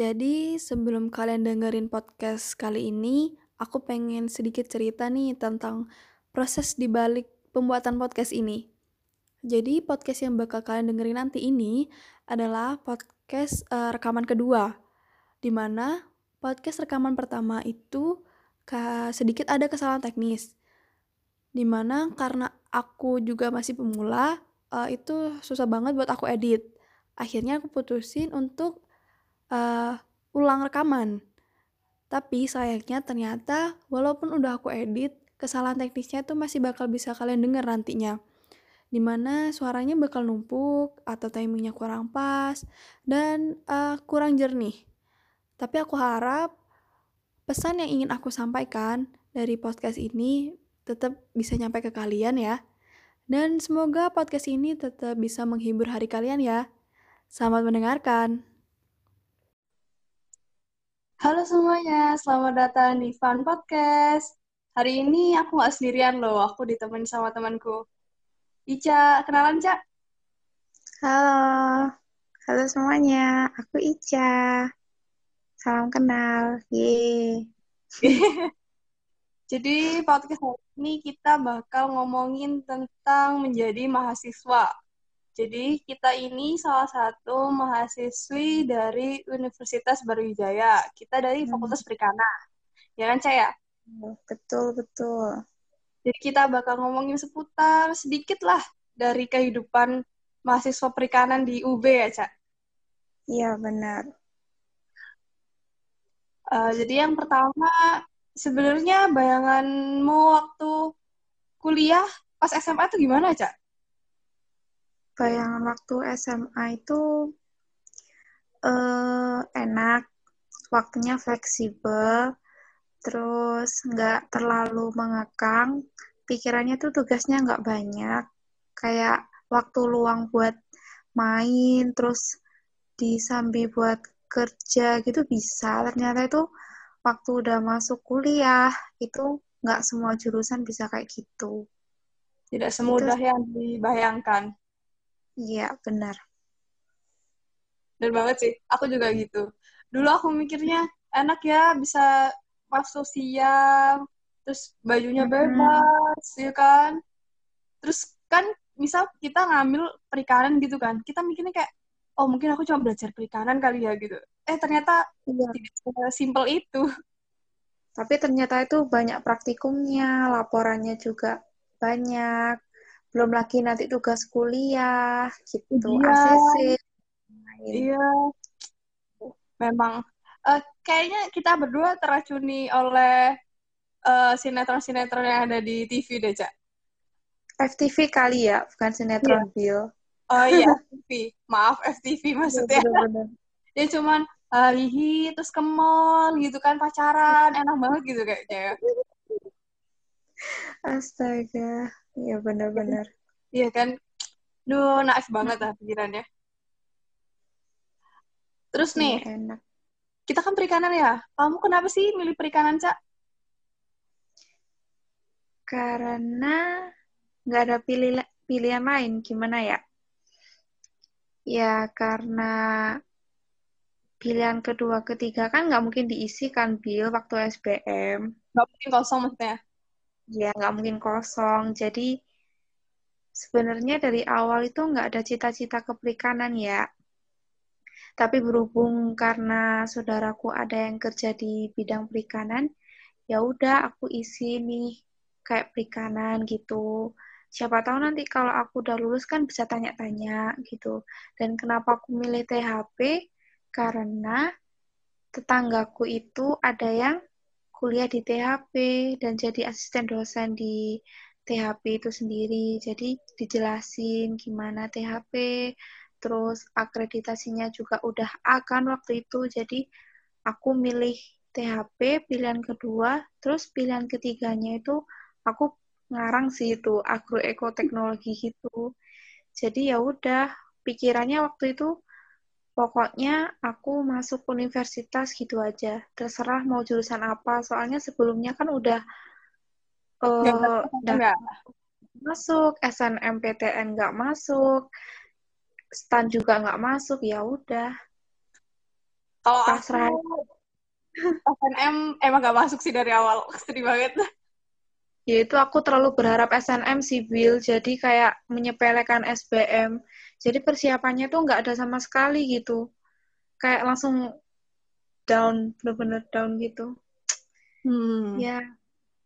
Jadi sebelum kalian dengerin podcast kali ini, aku pengen sedikit cerita nih tentang proses di balik pembuatan podcast ini. Jadi podcast yang bakal kalian dengerin nanti ini adalah podcast uh, rekaman kedua, di mana podcast rekaman pertama itu sedikit ada kesalahan teknis, di mana karena aku juga masih pemula, uh, itu susah banget buat aku edit. Akhirnya aku putusin untuk uh, ulang rekaman. Tapi sayangnya ternyata walaupun udah aku edit, kesalahan teknisnya tuh masih bakal bisa kalian denger nantinya. Di mana suaranya bakal numpuk, atau timingnya kurang pas, dan uh, kurang jernih. Tapi aku harap pesan yang ingin aku sampaikan dari podcast ini tetap bisa nyampe ke kalian ya. Dan semoga podcast ini tetap bisa menghibur hari kalian ya. Selamat mendengarkan. Halo semuanya, selamat datang di Fun Podcast. Hari ini aku nggak sendirian loh, aku ditemani sama temanku. Ica, kenalan, Cak? Halo, halo semuanya, aku Ica. Salam kenal, ye. Jadi podcast hari ini kita bakal ngomongin tentang menjadi mahasiswa. Jadi kita ini salah satu mahasiswi dari Universitas Barujaya. Kita dari hmm. Fakultas Perikanan. Ya kan, Caya? Betul, betul. Jadi kita bakal ngomongin seputar sedikit lah dari kehidupan mahasiswa perikanan di UB ya, Cak? Iya, benar. Uh, jadi yang pertama, sebenarnya bayanganmu waktu kuliah pas SMA tuh gimana, Cak? bayangan waktu SMA itu uh, enak, waktunya fleksibel, terus nggak terlalu mengekang, pikirannya tuh tugasnya nggak banyak, kayak waktu luang buat main, terus disambi buat kerja gitu bisa. Ternyata itu waktu udah masuk kuliah itu nggak semua jurusan bisa kayak gitu. Tidak semudah itu, yang dibayangkan. Iya, benar. Benar banget sih. Aku juga gitu. Dulu aku mikirnya enak ya bisa masuk siang, terus bajunya bebas, hmm. ya kan? Terus kan misal kita ngambil perikanan gitu kan, kita mikirnya kayak, oh mungkin aku cuma belajar perikanan kali ya gitu. Eh ternyata iya. tidak simpel itu. Tapi ternyata itu banyak praktikumnya, laporannya juga banyak belum lagi nanti tugas kuliah gitu iya. ACC iya memang uh, kayaknya kita berdua teracuni oleh uh, sinetron-sinetron yang ada di TV deh cak FTV kali ya bukan sinetron yeah. Bill oh iya FTV maaf FTV maksudnya bener, bener. dia cuman uh, hihi terus ke mall gitu kan pacaran enak banget gitu kayaknya ya. Astaga. Iya benar-benar. Iya kan? Duh, naif banget lah pikirannya. Terus nih, ya, enak. kita kan perikanan ya. Kamu kenapa sih milih perikanan, Cak? Karena nggak ada pilih pilihan lain. Gimana ya? Ya, karena pilihan kedua, ketiga kan nggak mungkin diisi kan, Bill, waktu SBM. Nggak mungkin kosong maksudnya? ya nggak mungkin kosong. Jadi sebenarnya dari awal itu nggak ada cita-cita keperikanan ya. Tapi berhubung karena saudaraku ada yang kerja di bidang perikanan, ya udah aku isi nih kayak perikanan gitu. Siapa tahu nanti kalau aku udah lulus kan bisa tanya-tanya gitu. Dan kenapa aku milih THP? Karena tetanggaku itu ada yang kuliah di THP dan jadi asisten dosen di THP itu sendiri. Jadi dijelasin gimana THP, terus akreditasinya juga udah akan waktu itu. Jadi aku milih THP pilihan kedua, terus pilihan ketiganya itu aku ngarang sih itu agroekoteknologi gitu. Jadi ya udah pikirannya waktu itu Pokoknya aku masuk universitas gitu aja. Terserah mau jurusan apa. Soalnya sebelumnya kan udah uh, masuk, SNMPTN nggak masuk, stan juga nggak masuk ya udah Kalau aku SNM emang gak masuk sih dari awal. Sedih banget. Ya itu aku terlalu berharap SNM sih Bill jadi kayak menyepelekan SBM jadi persiapannya tuh nggak ada sama sekali gitu. Kayak langsung down bener-bener down gitu. Hmm. ya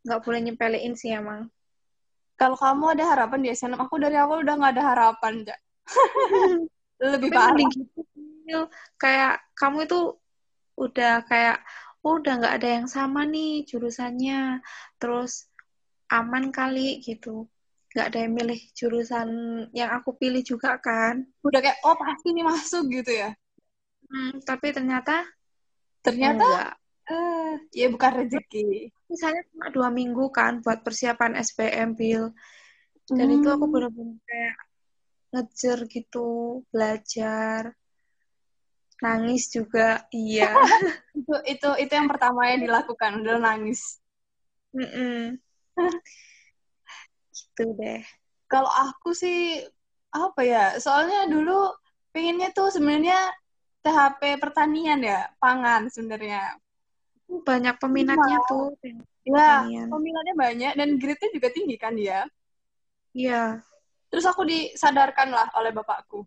nggak boleh nyepelein sih emang. Kalau kamu ada harapan di SNM, aku dari awal udah gak ada harapan, Ja. Lebih parah. gitu kayak kamu itu udah kayak oh, udah nggak ada yang sama nih jurusannya. Terus aman kali gitu nggak ada yang milih jurusan yang aku pilih juga kan Udah kayak, oh pasti nih masuk gitu ya. Hmm, tapi ternyata Ternyata, enggak. eh, ya bukan rezeki. Misalnya cuma dua minggu kan buat persiapan SBM Bill. Dan itu aku Hmm. bener-bener kayak ngejar gitu, belajar. Nangis juga, iya. Itu, itu, itu yang pertama yang dilakukan, udah nangis. Mm-mm. Gitu deh. Kalau aku sih, apa ya, soalnya dulu pengennya tuh sebenarnya THP pertanian ya, pangan sebenarnya. Banyak peminatnya Iya. tuh. Ya, Pertanian. peminatnya banyak dan grade-nya juga tinggi kan dia. Iya. Terus aku disadarkan lah oleh bapakku.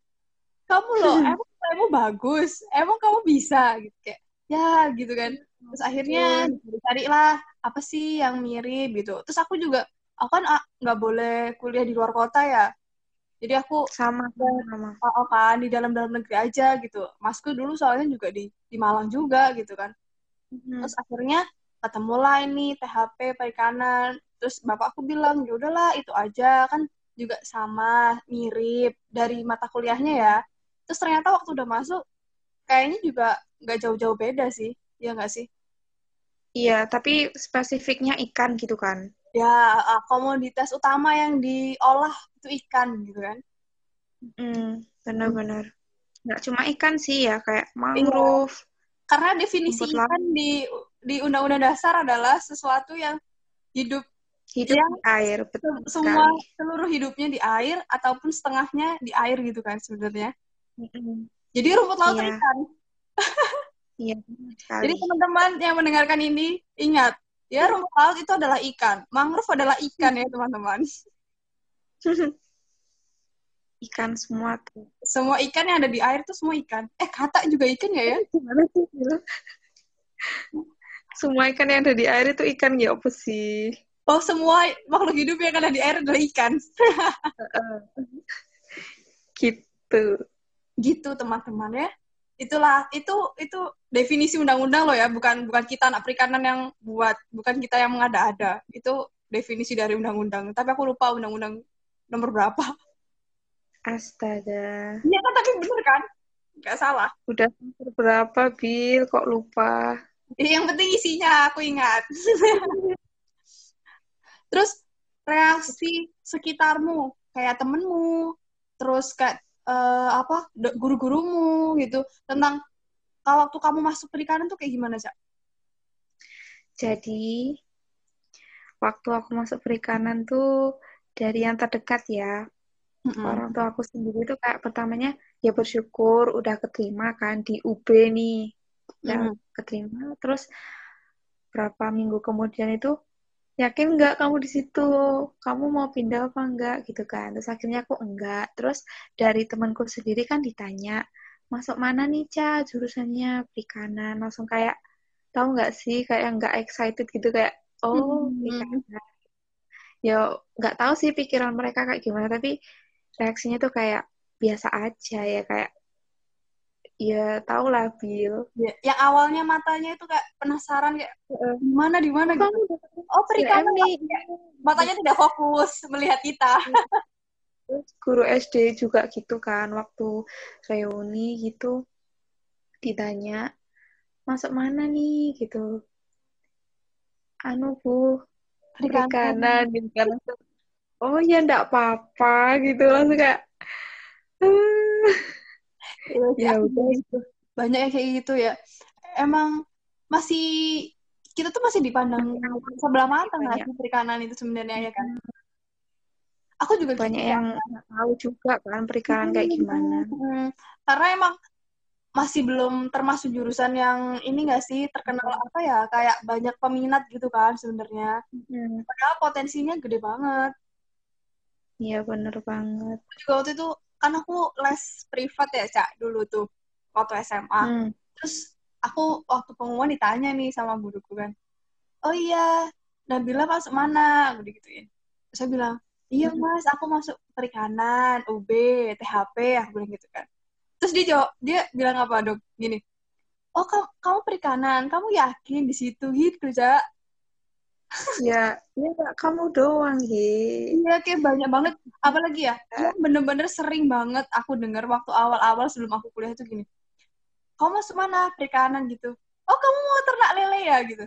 Kamu loh, emang kamu bagus, emang kamu bisa gitu kayak ya gitu kan. Terus akhirnya cari lah apa sih yang mirip gitu. Terus aku juga aku kan ah, nggak boleh kuliah di luar kota ya. Jadi aku Sama, sama. oh, oh kan di dalam-dalam negeri aja gitu. Masku dulu soalnya juga di di Malang juga gitu kan. Mm. Terus akhirnya ketemulah ini THP perikanan. Terus bapakku bilang, ya udahlah itu aja kan juga sama mirip dari mata kuliahnya ya. Terus ternyata waktu udah masuk kayaknya juga nggak jauh-jauh beda sih, ya nggak sih? Iya, tapi spesifiknya ikan gitu kan. Ya komoditas utama yang diolah itu ikan gitu kan. Mm, benar-benar. Nggak cuma ikan sih ya, kayak mangrove. Karena definisi ikan di di Undang-Undang Dasar adalah sesuatu yang hidup Hidup Yang di air, betul se- semua sekali. seluruh hidupnya di air ataupun setengahnya di air gitu kan sebenarnya. Mm-mm. Jadi rumput laut Iya. ikan. Iya, sekali. Jadi teman-teman yang mendengarkan ini ingat ya rumput laut itu adalah ikan, mangrove adalah ikan ya teman-teman. Ikan semua tuh. Semua ikan yang ada di air itu semua ikan. Eh kata juga ikan ya ya? Gimana sih? Semua ikan yang ada di air itu ikan ya apa sih? Oh semua makhluk hidup yang ada di air adalah ikan. Gitu. Gitu teman-teman ya. Itulah itu itu definisi undang-undang loh ya, bukan bukan kita anak perikanan yang buat, bukan kita yang mengada-ada. Itu definisi dari undang-undang. Tapi aku lupa undang-undang nomor berapa. Astaga. Iya kan tapi bener kan? Gak salah. Udah nomor berapa, Bil? Kok lupa? Yang penting isinya aku ingat. Terus reaksi sekitarmu, kayak temenmu, terus kayak eh, apa guru-gurumu gitu tentang kalau waktu kamu masuk perikanan tuh kayak gimana sih? Jadi, waktu aku masuk perikanan tuh dari yang terdekat ya, orang tua aku sendiri tuh kayak pertamanya ya bersyukur udah keterima kan di UB nih. Udah keterima, terus berapa minggu kemudian itu yakin nggak kamu di situ? Kamu mau pindah apa enggak gitu kan. Terus akhirnya aku enggak. Terus dari temanku sendiri kan ditanya masuk mana nih Ca? Jurusannya perikanan. Langsung kayak tahu nggak sih? Kayak nggak excited gitu kayak oh Hmm. perikanan. Ya nggak tahu sih pikiran mereka kayak gimana. Tapi reaksinya tuh kayak biasa aja ya kayak ya tau lah Bill Ya, yang awalnya matanya itu kayak penasaran kayak di mana di mana? Gitu. Oh perikanan nih. matanya tidak fokus melihat kita. Terus guru SD juga gitu kan waktu reuni gitu ditanya masuk mana nih? Gitu. Anu bu perikanan gitu kan. Oh ya ndak apa-apa gitu. Langsung kayak. Ya udah gitu. Banyak yang kayak gitu ya. Emang masih kita tuh masih dipandang sebelah mata nggak sih perikanan itu sebenarnya ya kan? aku juga banyak gitu. yang nggak tahu juga kan perikanan kayak gimana. Hmm, karena emang masih belum termasuk jurusan yang ini gak sih terkenal apa ya kayak banyak peminat gitu kan sebenarnya. Hmm, padahal potensinya gede banget. Iya bener banget. Aku juga waktu itu kan aku les privat ya cak dulu tuh waktu SMA Hmm, terus aku waktu pengumuman ditanya nih sama guruku kan oh iya Nabila masuk mana? Aku digituin. Terus saya bilang iya Hmm. mas aku masuk perikanan UB THP aku bilang gitu kan. Terus dia jawab dia bilang apa dong gini oh kamu, kamu perikanan kamu yakin di situ? Gitu cak ya ya nggak kamu doang ye iya kayak banyak banget. Apalagi ya yang bener-bener sering banget aku dengar waktu awal-awal sebelum aku kuliah itu gini. Kamu masuk mana? Perikanan gitu. Oh kamu mau ternak lele ya gitu.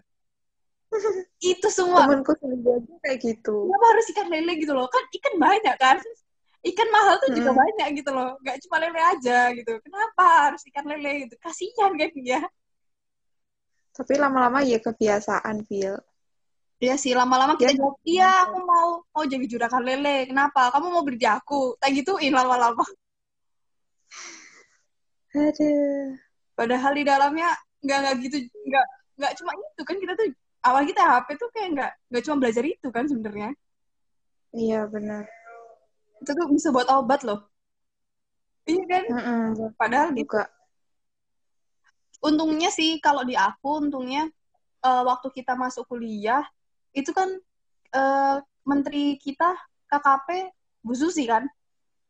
Itu semua. Temenku sendiri kayak gitu. Kenapa harus ikan lele gitu loh. Kan ikan banyak kan? Ikan mahal tuh juga Mm. banyak gitu loh. Nggak cuma lele aja gitu. Kenapa harus ikan lele gitu? Kasihan kan dia tapi lama-lama ya kebiasaan Bil Iya sih lama-lama kita Ya. jawab iya aku mau mau jadi juragan lele. Kenapa? Kamu mau beli di aku. Tak gituin lama-lama. Aduh. Padahal di dalamnya nggak nggak gitu nggak nggak cuma itu kan kita tuh awal kita HP tuh kayak nggak nggak cuma belajar itu kan sebenarnya. Iya benar. Itu tuh bisa buat obat loh. Iya kan? Mm-mm, padahal gitu juga. Untungnya sih kalau di aku untungnya eh, waktu kita masuk kuliah itu kan eh, menteri kita KKP Bu Susi kan?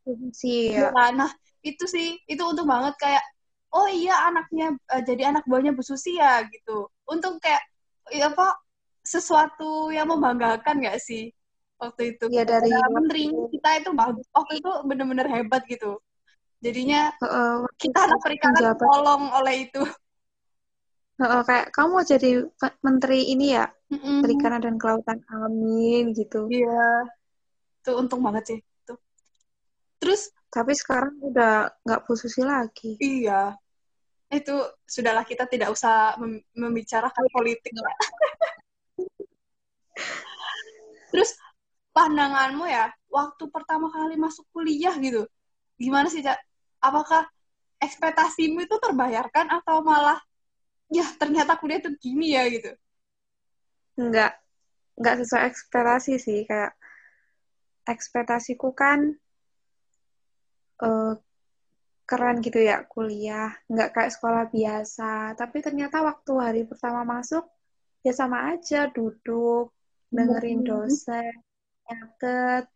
Iya. Ya nah itu sih itu untung banget kayak oh iya anaknya eh, jadi anak buahnya Bu Susi ya gitu. Untung kayak ya apa sesuatu yang membanggakan nggak sih waktu itu? Ya dari Karena menteri kita itu bagus waktu itu bener-bener hebat gitu. Jadinya Heeh, kita anak perikanan tolong oleh itu heeh, kayak kamu mau jadi menteri ini ya? Mm-mm. perikanan dan kelautan amin gitu. Iya. Itu untung banget sih tuh terus? Tapi sekarang udah nggak posisi lagi. Iya. Itu sudahlah kita tidak usah mem- membicarakan politik lah. terus pandanganmu ya waktu pertama kali masuk kuliah gitu gimana sih cak? Apakah ekspektasimu itu terbayarkan atau malah ya ternyata kuliah tuh gini ya gitu. Nggak nggak sesuai ekspektasi sih kayak ekspektasiku kan eh, keren gitu ya kuliah nggak kayak sekolah biasa. Tapi ternyata waktu hari pertama masuk ya sama aja duduk dengerin Hmm. dosen nyatet.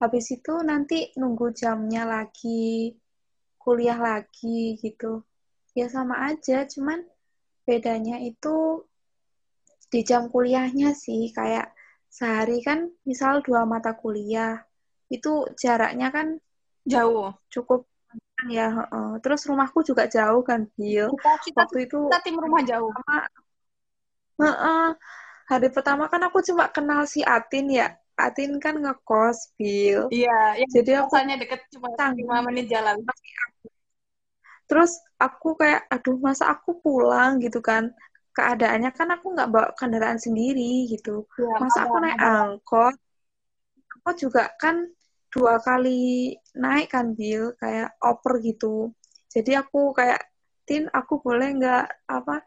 Habis itu nanti nunggu jamnya lagi kuliah lagi gitu. Ya sama aja cuman bedanya itu di jam kuliahnya sih kayak sehari kan misal dua mata kuliah itu jaraknya kan jauh. cukup ya heeh. terus rumahku juga jauh kan Bill kita kita, waktu itu kita tim rumah jauh. Pertama heeh, hari pertama kan aku cuma kenal si Atin ya. Atin kan ngekos Bill iya jadi aku deket cuma Canggung. lima menit jalan terus aku kayak aduh masa aku pulang? Gitu kan. Keadaannya kan aku nggak bawa kendaraan sendiri gitu. Ya, masa aku naik angkot? Angkot juga kan dua kali naik kan Bill kayak oper gitu. Jadi aku kayak tin aku boleh nggak apa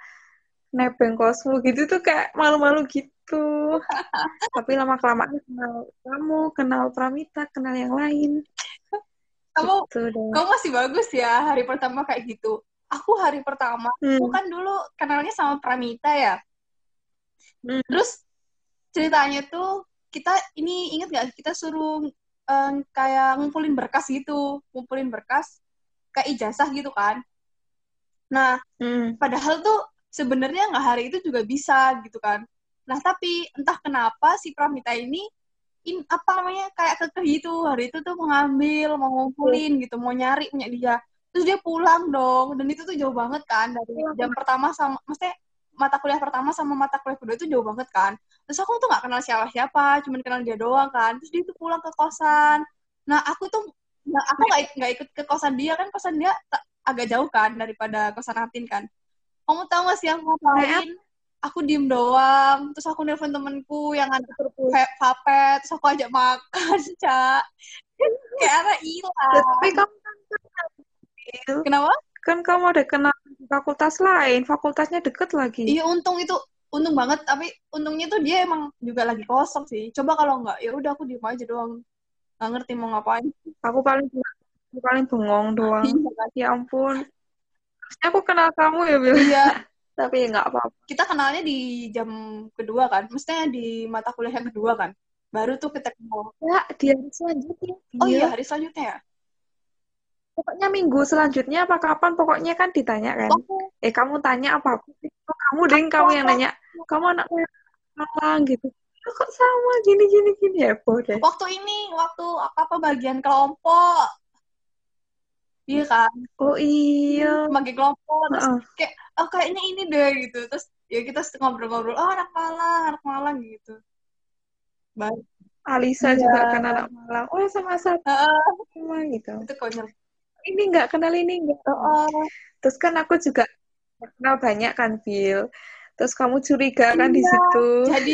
nebeng kosmu gitu tuh kayak malu-malu gitu. Tapi lama kelamaan kenal kamu kenal Pramita kenal yang lain kamu gitu kamu masih bagus ya hari pertama kayak gitu aku hari pertama aku Hmm. kan dulu kenalnya sama Pramita ya Hmm. terus ceritanya tuh kita ini inget gak kita suruh em, kayak ngumpulin berkas gitu ngumpulin berkas kayak ijazah gitu kan nah Hmm. padahal tuh sebenarnya nggak hari itu juga bisa gitu kan nah tapi entah kenapa si Pramita ini in apa namanya kayak kekeh gitu. Hari itu tuh mengambil mau ngumpulin gitu mau nyari punya dia. Terus dia pulang dong. Dan itu tuh jauh banget kan dari jam pertama sama maksudnya mata kuliah pertama sama mata kuliah kedua itu jauh banget kan. Terus aku tuh nggak kenal siapa siapa cuman kenal dia doang kan. Terus dia tuh pulang ke kosan. Nah aku tuh nggak aku nggak nggak ikut ke kosan dia. Kan kosan dia agak jauh kan daripada kosan Atin kan. Kamu tahu gak sih yang ngapain aku diem doang terus aku nelfon temenku yang va- vape terus aku ajak makan cak kayak apa hilang Tapi kamu kan kenal, Bil. kenapa Kan kamu ada kenal fakultas lain, fakultasnya deket lagi. iya untung itu untung banget tapi untungnya tuh dia emang juga lagi kosong sih coba kalau nggak ya udah aku diem aja doang nggak ngerti mau ngapain Aku paling aku paling bengong doang. Iya kan? Ya ampun. Aku kenal kamu ya, Bil. iya Tapi nggak apa-apa. kita kenalnya di jam kedua kan maksudnya di mata kuliah yang kedua kan baru tuh kita kenal Ya, di hari selanjutnya. oh Bil. iya hari selanjutnya ya Pokoknya minggu selanjutnya apa kapan, pokoknya kan ditanya kan. oh, Eh, kamu tanya apa aku? Oh, kamu deh, kamu yang nanya. Kamu anak Malang gitu. Oh, kok sama gini gini gini heboh deh. waktu ini waktu apa bagian kelompok iya kan Oh iya. bagi kelompok terus Heeh. kayak oh kayaknya ini deh gitu terus ya kita ngobrol-ngobrol oh anak Malang anak Malang gitu baik Alisa Iya. juga kan anak Malang. Oh sama sama Heeh, gitu. itu konyol Ini nggak kenal ini nggak. oh, Terus kan aku juga kenal banyak kan, Bill. Terus kamu curiga kan di Iya. situ. jadi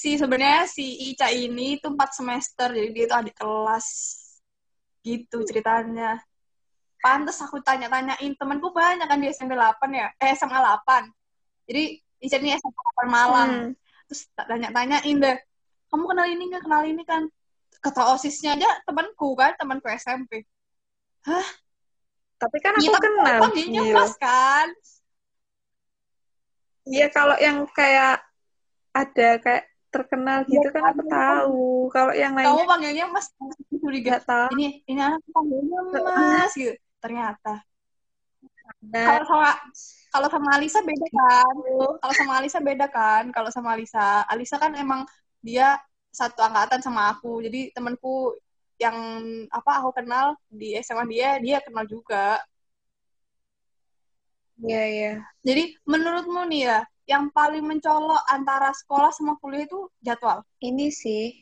si sebenarnya si Ica ini tuh empat semester jadi dia tuh adik kelas gitu ceritanya. Pantes aku tanya-tanyain temanku banyak kan di SMP 8 ya? Eh SMA 8 jadi ini SMA 8 Malang. Hmm. terus tanya-tanyain deh kamu kenal ini nggak? Kenal ini kan? Kata osisnya aja temanku kan temanku SMP Tapi kan aku tapi kenal, Bill. mas kan? Iya, kalau yang kayak ada kayak terkenal gitu Iya, kan aku kan. tahu. Kalau yang kamu lainnya panggilnya mas curiga nggak tahu. ini ini anak panggilnya mas? Gitu. Ternyata. Nah, kalau sama kalau sama Alisa beda kan? Kalau sama Alisa beda kan? Kalau sama Alisa Alisa kan emang dia satu angkatan sama aku. Jadi temanku yang apa aku kenal di SMA dia dia kenal juga. Iya iya. jadi menurutmu nih ya yang paling mencolok antara sekolah sama kuliah itu jadwal. Ini sih.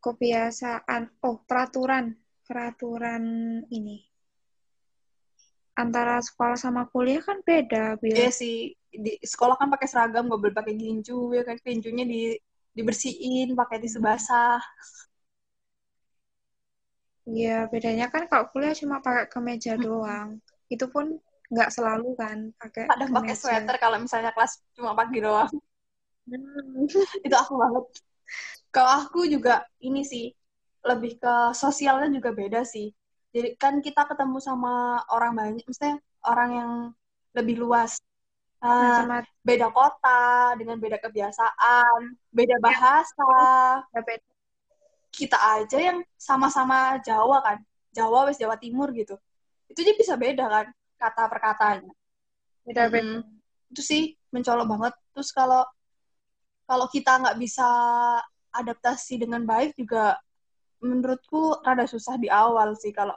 Kebiasaan, oh peraturan, peraturan ini. Antara sekolah sama kuliah kan beda, Bil. Iya sih. Di sekolah kan pakai seragam gak boleh pakai ginju ya kan? Ginjunya di dibersihin pakai tisu basah. Iya, bedanya kan kalau kuliah cuma pakai kemeja doang. Itu pun nggak selalu kan pakai kadang pakai sweater kalau misalnya kelas cuma pagi doang. Hmm. itu aku banget. Kalau aku juga ini sih lebih ke sosialnya juga beda sih. Jadi kan kita ketemu sama orang banyak maksudnya orang yang lebih luas. Nah, sama beda kota dengan beda kebiasaan beda bahasa. Ya beda. kita aja yang sama-sama Jawa kan. Jawa wes Jawa Timur gitu. Itu aja bisa beda kan kata perkataannya Beda-beda. itu sih mencolok banget terus kalau kalau kita nggak bisa adaptasi dengan baik juga menurutku rada susah di awal sih kalau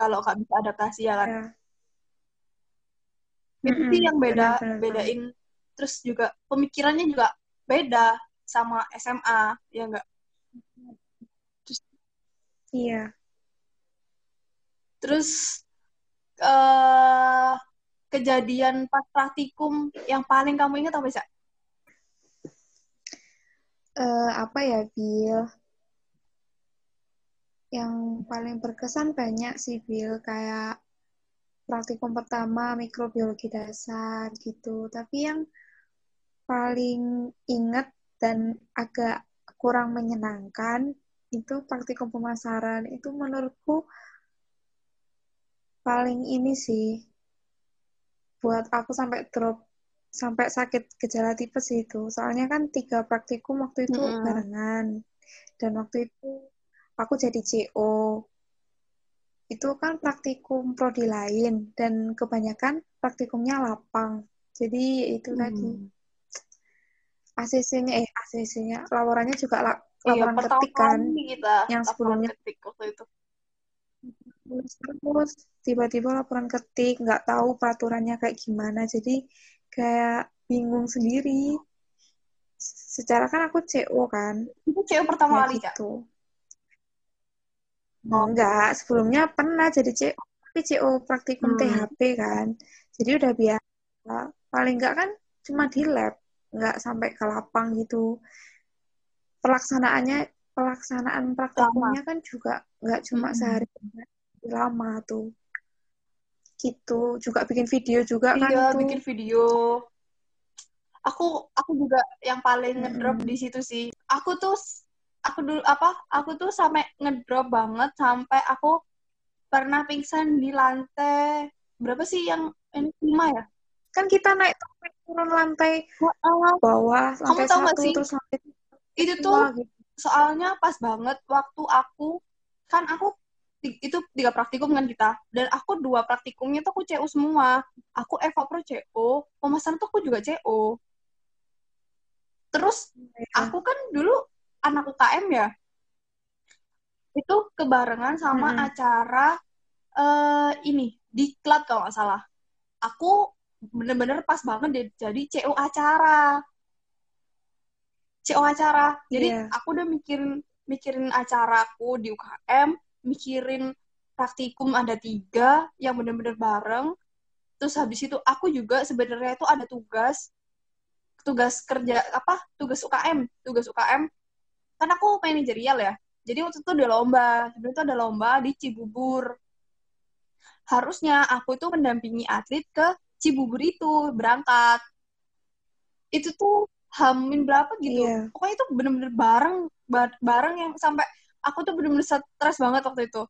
kalau nggak bisa adaptasi ya kan Ya. itu Mm-mm, sih yang beda benar-benar. bedain terus juga pemikirannya juga beda sama SMA ya enggak Iya. terus eh kejadian pas praktikum yang paling kamu ingat apa sih Eh, apa ya, Bill? Yang paling berkesan banyak sih, Bill. Kayak praktikum pertama mikrobiologi dasar gitu. Tapi yang paling ingat dan agak kurang menyenangkan itu praktikum pemasaran. Itu menurutku paling ini sih buat aku sampai drop sampai sakit gejala tipes itu. Soalnya kan tiga praktikum waktu itu Mm-mm. barengan. Dan waktu itu aku jadi CO. Itu kan praktikum prodi lain dan kebanyakan praktikumnya lapang. Jadi itu tadi Hmm. ACC-nya eh ACC-nya laporannya juga la- iya laporan pertama ketik kan. kita Yang sebelumnya ketik waktu itu Terus terus tiba-tiba laporan ketik nggak tahu peraturannya kayak gimana. Jadi kayak bingung sendiri. Secara kan aku CO kan. Itu cewek pertama ya kali kak? gitu. Enggak sebelumnya pernah jadi CO tapi CO praktikum Hmm. THP kan. Jadi udah biasa. Paling enggak kan cuma di lab, nggak sampai ke lapang gitu. Pelaksanaannya, pelaksanaan praktikumnya kan juga nggak cuma Mm-mm. sehari lama tuh. Gitu, juga bikin video juga kan Iya, bikin video. Aku aku juga yang paling Mm-mm. ngedrop di situ sih. Aku tuh aku dulu apa? Aku tuh sampai ngedrop banget sampai aku pernah pingsan di lantai berapa sih yang ini lima ya? Kan kita naik turun lantai bawah, Kamu lantai tahu nggak satu, sih? terus lantai Itu tuh gitu. soalnya pas banget waktu aku kan aku itu tiga praktikum kan kita. Dan aku dua praktikumnya tuh aku CO semua. Aku Eva Pro CO pemasaran tuh aku juga CO terus Iya. aku kan dulu anak UKM ya. Itu kebarengan sama Mm-mm. acara eh ini diklat kalau nggak salah. Aku bener-bener pas banget jadi CO acara. CO acara. Jadi Iya. aku udah mikirin mikirin acaraku di UKM mikirin praktikum ada tiga yang bener-bener bareng. Terus habis itu aku juga sebenarnya itu ada tugas tugas kerja apa tugas UKM tugas UKM kan aku manajerial ya. Jadi waktu itu ada lomba sebenarnya itu ada lomba di Cibubur. Harusnya aku itu mendampingi atlet ke Cibubur itu berangkat. Itu tuh hamin berapa gitu. Iya. pokoknya itu bener-bener bareng ba- bareng yang sampai aku tuh bener-bener stres banget waktu itu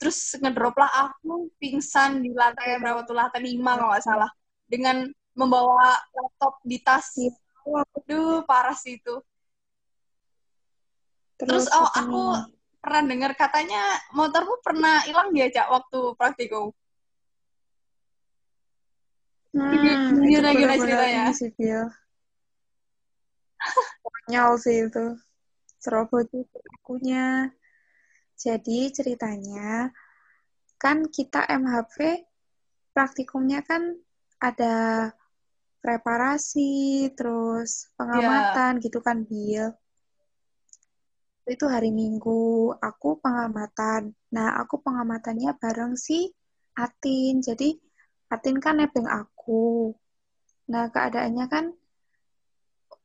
terus ngedrop lah aku pingsan di lantai berapa tuh lantai lima kalau nggak salah dengan membawa laptop di tas. Waduh, parah sih itu. Terus, oh, apa aku pernah dengar katanya motormu pernah hilang ya, Cak, waktu praktikum. Hmm, Gimana- gimana ceritanya? Konyol sih itu. Serobot itu akunya. Jadi ceritanya, kan kita MHP praktikumnya kan ada preparasi, terus pengamatan gitu kan, Bil. Itu hari Minggu, aku pengamatan. Nah, aku pengamatannya bareng si Atin. Jadi, Atin kan nebeng aku. Nah, keadaannya kan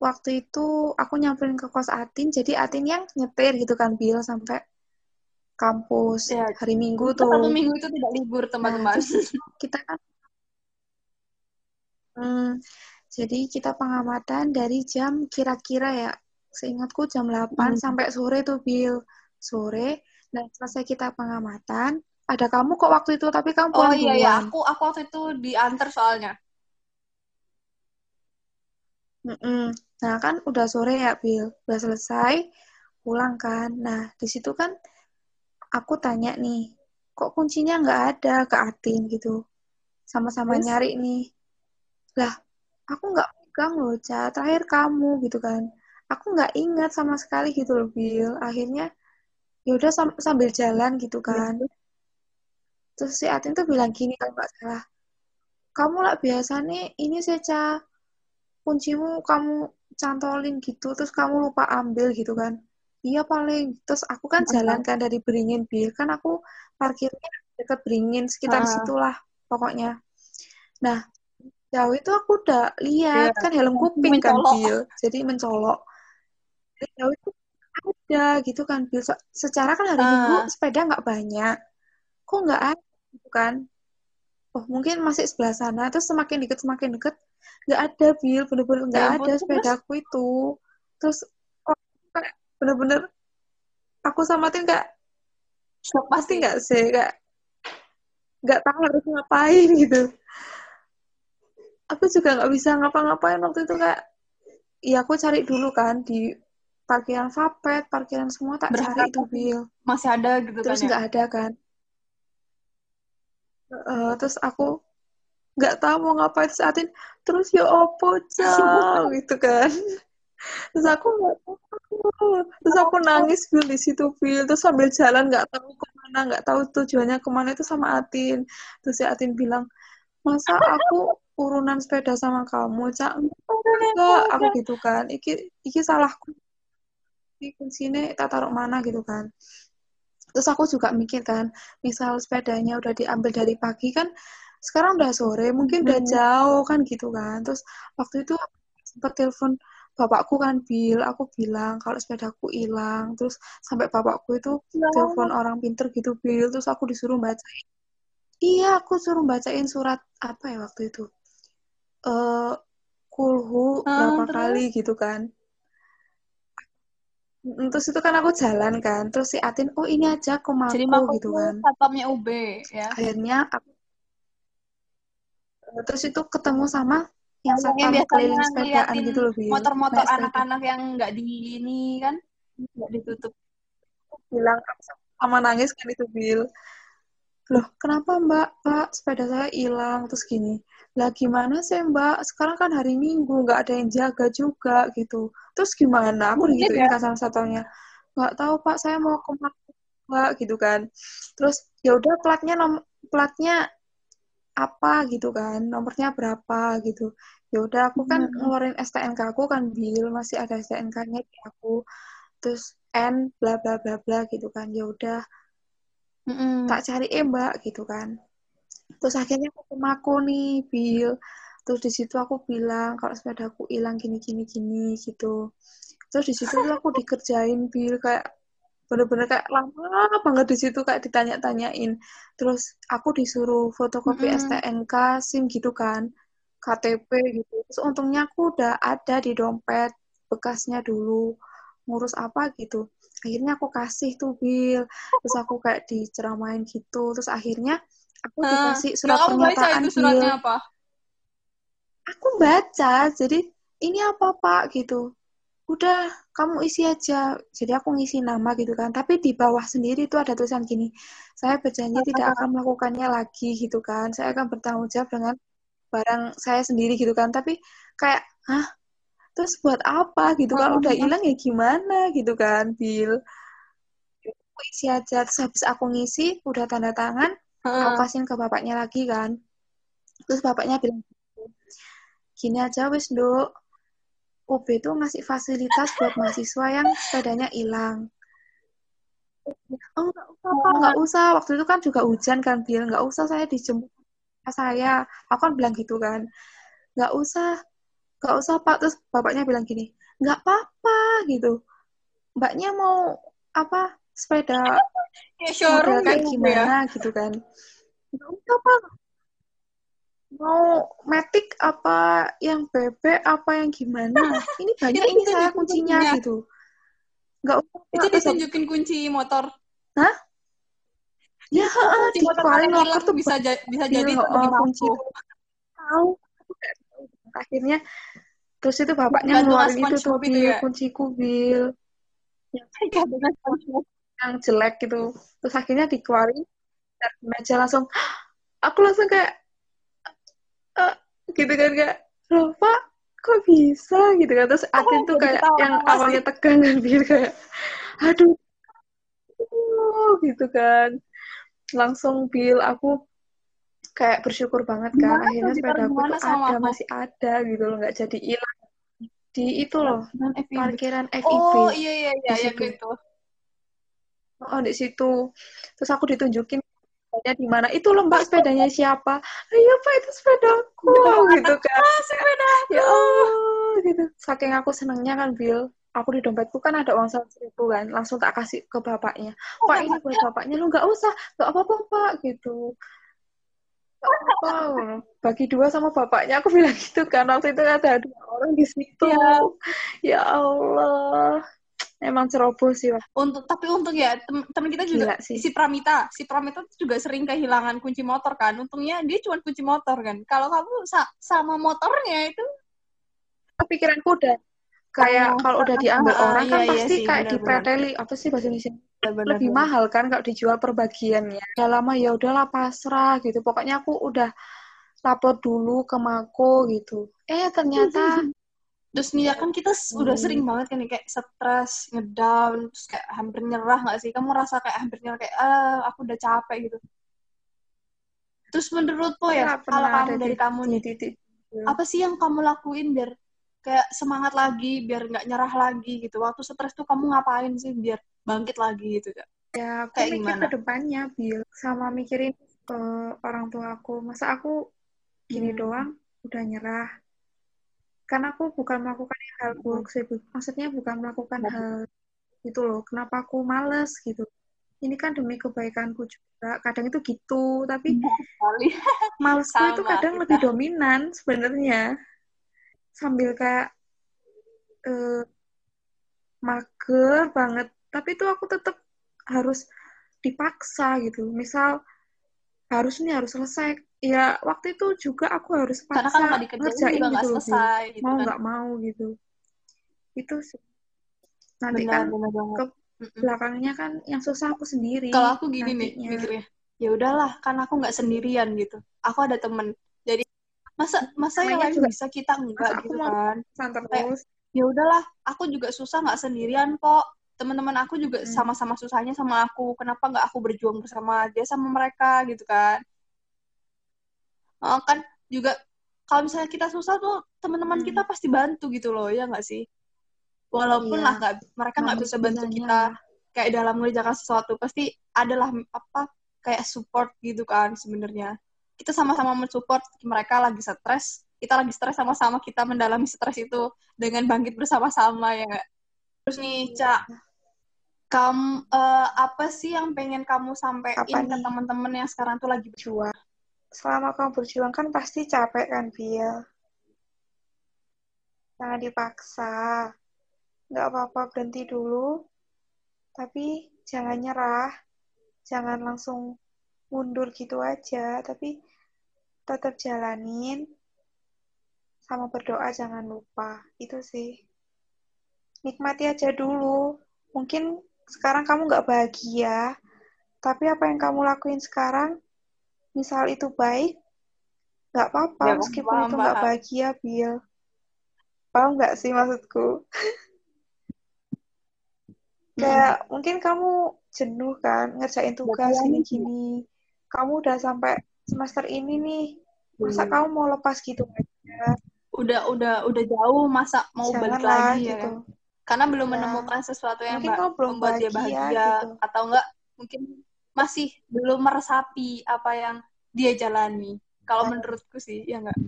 waktu itu aku nyamperin ke kos Atin, jadi Atin yang nyetir gitu kan, Bil, sampai kampus Ya, hari Minggu Satu tuh. minggu itu tidak libur, teman-teman. terus Kita kan Hmm, jadi kita pengamatan dari jam kira-kira ya, seingatku jam 8 Hmm. sampai sore tuh, Bil. Sore, dan selesai kita pengamatan, ada kamu kok waktu itu, tapi kamu oh pulang iya, ya, duluan. aku aku waktu itu diantar soalnya. Mm-mm. Nah, kan udah sore ya, Bil. Udah selesai, pulang kan. Nah, di situ kan aku tanya nih, kok kuncinya nggak ada ke Atin gitu. Sama-sama Terus? nyari nih. Lah, aku nggak pegang loh, Ca. Terakhir kamu gitu kan. Aku nggak ingat sama sekali gitu loh, Bil. Akhirnya, ya udah sam- sambil jalan gitu kan. Terus si Atin tuh bilang gini kalau nggak salah, kamu lah biasa nih, ini sih, Ca. Kuncimu kamu cantolin gitu, terus kamu lupa ambil gitu kan. Iya paling. Terus aku kan jalan kan dari Beringin, Bil. Kan aku parkirnya deket Beringin, sekitar Ah. situlah pokoknya. Nah, jauh itu aku udah lihat Iya. kan helm kuping kan. Bil. Jadi mencolok. Dari jauh itu ada gitu kan, Bil. Se- Secara kan hari Ah. Minggu sepeda nggak banyak. Kok nggak ada gitu kan? Oh, mungkin masih sebelah sana. Terus semakin deket, semakin deket, nggak ada, Bil. Bener-bener nggak Ya ada terus? sepedaku itu. Terus, bener-bener aku sama Tin kayak Shock pasti nggak sih kayak nggak tahu harus ngapain gitu aku juga nggak bisa ngapa-ngapain waktu itu kayak ya aku cari dulu kan di parkiran Vapet parkiran semua tak Berharap cari itu Bil Masih ada gitu terus kan ya. nggak ada kan Eh, terus aku nggak tahu mau ngapain saatin. Terus ya opo cang gitu kan. Terus aku nggak tahu. Terus aku nangis Bil di situ Bil. Terus sambil jalan nggak tahu ke mana nggak tahu tujuannya ke mana itu sama Atin. Terus si Atin bilang masa aku urunan sepeda sama kamu cak? Enggak aku gitu kan. Iki iki salahku. Iki kuncinya tak taruh mana gitu kan. Terus aku juga mikir kan misal sepedanya udah diambil dari pagi kan sekarang udah sore mungkin udah Hmm. jauh kan gitu kan. Terus waktu itu sempat telepon bapakku kan Bil. Aku bilang kalau sepedaku hilang. Terus sampai bapakku itu Ya. telepon orang pinter gitu Bil. Terus aku disuruh bacain. Iya aku suruh bacain surat apa ya waktu itu? Eh kulhu Ah, berapa terus? kali gitu kan. Terus itu kan aku jalan kan. Terus si Atin oh ini aja Jadi Mako gitu kan. satpamnya UB ya. akhirnya aku terus itu ketemu sama yang satpam biasanya keliling sepedaan gitu loh Bil motor-motor anak-anak yang nggak di ini kan nggak ditutup. bilang sama nangis kan itu Bil. Loh kenapa mbak? Pak sepeda saya hilang terus gini. Lah gimana sih mbak? Sekarang kan hari minggu nggak ada yang jaga juga gitu. Terus gimana? Aku Mungkin digituin ya. kan sama satunya nggak tahu pak saya mau ke mbak gitu kan. Terus ya udah platnya nom platnya apa gitu kan nomornya berapa gitu. Ya udah aku kan Hmm. ngeluarin STNK aku kan Bil masih ada STNK-nya di aku. Terus N bla bla bla bla gitu kan. Ya udah Mm-mm. tak cari eh mbak gitu kan. Terus akhirnya aku ke Mako nih Bil terus di situ aku bilang kalau sepedaku hilang gini gini gini gitu. Terus di situ aku dikerjain Bil kayak bener-bener kayak lama banget di situ kayak ditanya-tanyain. Terus aku disuruh fotokopi Mm-mm. STNK SIM gitu kan KTP gitu. Terus untungnya aku udah ada di dompet bekasnya dulu ngurus apa gitu. Akhirnya aku kasih tuh Bil terus aku kayak diceramain gitu. Terus akhirnya aku dikasih surat baca pernyataan itu Bil suratnya apa? aku baca jadi ini apa pak? gitu udah kamu isi aja. Jadi aku ngisi nama gitu kan. Tapi di bawah sendiri itu ada tulisan gini saya berjanji tidak akan melakukannya lagi gitu kan. Saya akan bertanggung jawab dengan barang saya sendiri gitu kan. Tapi kayak hah? Terus buat apa? gitu. Kalau udah hilang ya gimana? Gitu kan Bill aku isi aja. Terus habis aku ngisi udah tanda tangan aku kasihin ke bapaknya lagi kan. Terus bapaknya bilang gini aja wis nduk UB itu ngasih fasilitas buat mahasiswa yang sepedanya hilang. Oh nggak usah pak. Nggak usah. Waktu itu kan juga hujan kan Bill nggak usah saya dijemput saya. Aku kan bilang gitu kan. Nggak usah nggak usah pak. Terus bapaknya bilang gini nggak apa-apa gitu. Mbaknya mau apa sepeda Ya showroom model kayak gitu ya. gimana gitu kan. Nggak usah pak mau metik apa yang bebek apa yang gimana ini banyak ini saya kuncinya kuncinya. gitu nggak usah Itu ditunjukin kunci motor. Hah? ya Kunci motor kalian loker hilang tuh bisa ja- bisa jadi di kunci tahu akhirnya terus itu bapaknya ngeluarin itu tuh Bil ya. kunciku Bil Gantungan SpongeBob. yang jelek gitu terus akhirnya dikeluarin dan meja langsung aku langsung kayak "Eh," gitu kan kayak loh pak kok bisa? Gitu kan. Terus Atin tuh kayak yang awalnya tegang kan dia kayak aduh aduh," gitu kan. Langsung Bil aku kayak bersyukur banget kan. Tuh akhirnya sepedaku gimana tuh ada Mako? masih ada gitu loh nggak jadi hilang. Di itu loh Dan parkiran FIB Oh iya iya iya di situ. gitu. oh di situ. Terus aku ditunjukin sepedanya di mana? Itu loh mbak sepedanya siapa? Ayo pak itu sepedaku gitu kan. Sepeda ya Allah. Gitu. Saking aku senengnya kan Bill aku di dompetku kan ada uang seratus ribu kan langsung tak kasih ke bapaknya. Pak ini buat bapaknya. Lu nggak usah nggak apa-apa pak gitu. Apa-apa. Bagi dua sama bapaknya aku bilang gitu kan. Waktu itu ada dua orang di situ. Iya. ya Allah emang ceroboh sih Wak. Untuk tapi untuk ya tem- teman kita juga gila sih si Pramita, si Pramita juga sering kehilangan kunci motor kan. Untungnya dia cuma kunci motor kan. Kalau kamu sa- sama motornya itu pikiranku udah kayak Oh, kalau udah diambil ah, ah, orang kan iya, iya pasti sih, kayak benar-benar. dipreteli apa sih bahasa Indonesia benar-benar lebih mahal kan kalau dijual per bagiannya udah lama ya udahlah pasrah gitu pokoknya aku udah lapor dulu ke Mako gitu eh ternyata Terus nih ya kan kita udah Hmm. sering banget kan kayak stres, ngedown, terus kayak hampir nyerah nggak sih? Kamu rasa kayak hampir nyerah kayak ah aku udah capek gitu. Terus menurutmu ya, kalau kamu ada dari di, kamu nih, titik apa sih yang kamu lakuin biar kayak semangat lagi, biar nggak nyerah lagi gitu? Waktu stres tuh kamu ngapain sih biar bangkit lagi gitu kak? ya aku Kayak mikir gimana? ke depannya Bil sama mikirin uh, orang tua aku. Masa aku gini hmm. doang udah nyerah. Karena aku bukan melakukan hal buruk sih. Maksudnya bukan melakukan hmm. hal itu loh. Kenapa aku males gitu. Ini kan demi kebaikanku juga. Kadang itu gitu, tapi malesku itu kadang kita. lebih dominan sebenarnya. Sambil kayak uh, mager banget. Tapi itu aku tetap harus dipaksa gitu. Misal harus nih harus selesai. Ya waktu itu juga aku harus paksa Karena kan ngerjain juga gitu, selesai, gitu mau kan. nggak kan. mau gitu. Itu sih. Nanti benar, kan benar ke belakangnya kan yang susah aku sendiri. Kalau aku gini nantinya. nih mikirnya, ya udahlah kan aku nggak sendirian gitu. Aku ada temen. Jadi masa masa yang lain juga, bisa kita enggak gitu kan. Kayak, ya udahlah, aku juga susah nggak sendirian kok teman-teman aku juga hmm. sama-sama susahnya sama aku kenapa nggak aku berjuang bersama dia sama mereka gitu kan oh, kan juga kalau misalnya kita susah tuh teman-teman hmm. kita pasti bantu gitu loh ya nggak sih walaupun iya. lah nggak mereka nggak bisa bantu kita kayak dalam mengerjakan sesuatu pasti adalah apa kayak support gitu kan sebenarnya kita sama-sama mensupport mereka lagi stres kita lagi stres sama-sama kita mendalami stres itu dengan bangkit bersama-sama ya gak? terus nih cak kamu uh, apa sih yang pengen kamu sampaikan ke teman-teman yang sekarang tuh lagi berjuang? Selama kamu berjuang kan pasti capek kan, Bill? Jangan dipaksa. Nggak apa-apa berhenti dulu. Tapi jangan nyerah. Jangan langsung mundur gitu aja. Tapi tetap jalanin. Sama berdoa jangan lupa. Itu sih. Nikmati aja dulu. Mungkin sekarang kamu nggak bahagia, tapi apa yang kamu lakuin sekarang, misal itu baik, nggak apa-apa ya, meskipun paham, itu nggak bahagia, Bill. Paham nggak sih maksudku? Kayak hmm. mungkin kamu jenuh kan ngerjain tugas gini-gini. Kamu udah sampai semester ini nih, masa hmm. kamu mau lepas gitu aja? Udah udah udah jauh masa mau Janganlah, balik lagi ya gitu. ya karena belum ya. menemukan sesuatu yang belum membuat bahagia, dia bahagia gitu. atau enggak mungkin masih belum meresapi apa yang dia jalani. Kalau menurutku sih ya enggak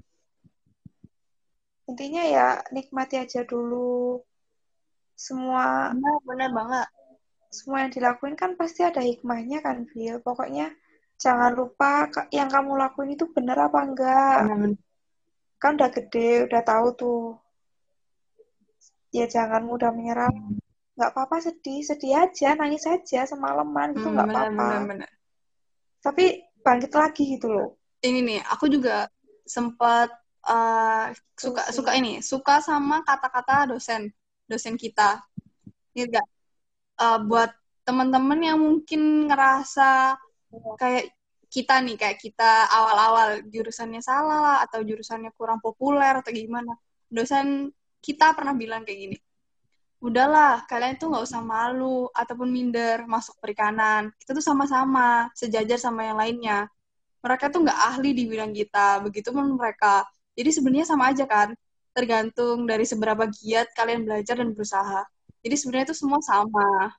intinya ya nikmati aja dulu semua benar benar banget. semua yang dilakuin kan pasti ada hikmahnya kan Phil pokoknya jangan lupa yang kamu lakuin itu benar apa enggak. Benar. kan udah gede udah tahu tuh. Ya jangan mudah menyerah nggak apa-apa sedih sedih aja nangis aja semalaman itu nggak hmm, apa-apa. tapi bangkit lagi gitu loh. Ini nih aku juga sempat uh, suka suka ini suka sama kata-kata dosen dosen kita. Ini enggak uh, buat teman-teman yang mungkin ngerasa kayak kita nih kayak kita awal-awal jurusannya salah lah atau jurusannya kurang populer atau gimana. Dosen kita pernah bilang kayak gini udahlah kalian tuh nggak usah malu ataupun minder masuk perikanan. Kita tuh sama-sama sejajar sama yang lainnya. Mereka tuh nggak ahli di bidang kita begitu pun mereka. Jadi sebenarnya sama aja kan tergantung dari seberapa giat kalian belajar dan berusaha. Jadi sebenarnya itu semua sama.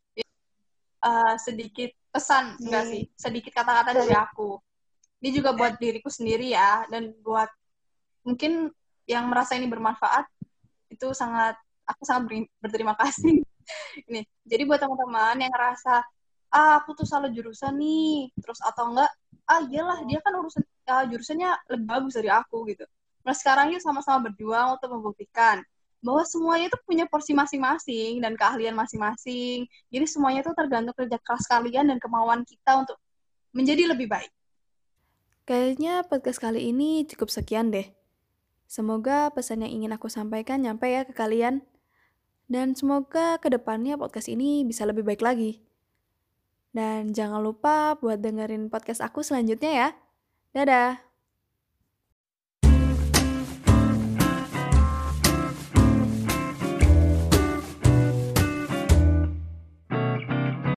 Uh, sedikit pesan enggak hmm. sih? Sedikit kata-kata dari aku. Ini juga buat diriku sendiri ya dan buat mungkin yang merasa ini bermanfaat itu sangat aku sangat berterima kasih ini jadi buat teman-teman yang ngerasa ah aku tuh salah jurusan nih terus atau enggak ah iyalah dia kan urusan uh, jurusannya lebih bagus dari aku gitu nah sekarang yuk sama-sama berjuang untuk membuktikan bahwa semuanya itu punya porsi masing-masing dan keahlian masing-masing. Jadi semuanya itu tergantung kerja keras kalian dan kemauan kita untuk menjadi lebih baik. Kayaknya podcast kali ini cukup sekian deh. Semoga pesan yang ingin aku sampaikan nyampe ya ke kalian. Dan semoga ke depannya podcast ini bisa lebih baik lagi. Dan jangan lupa buat dengerin podcast aku selanjutnya ya. Dadah!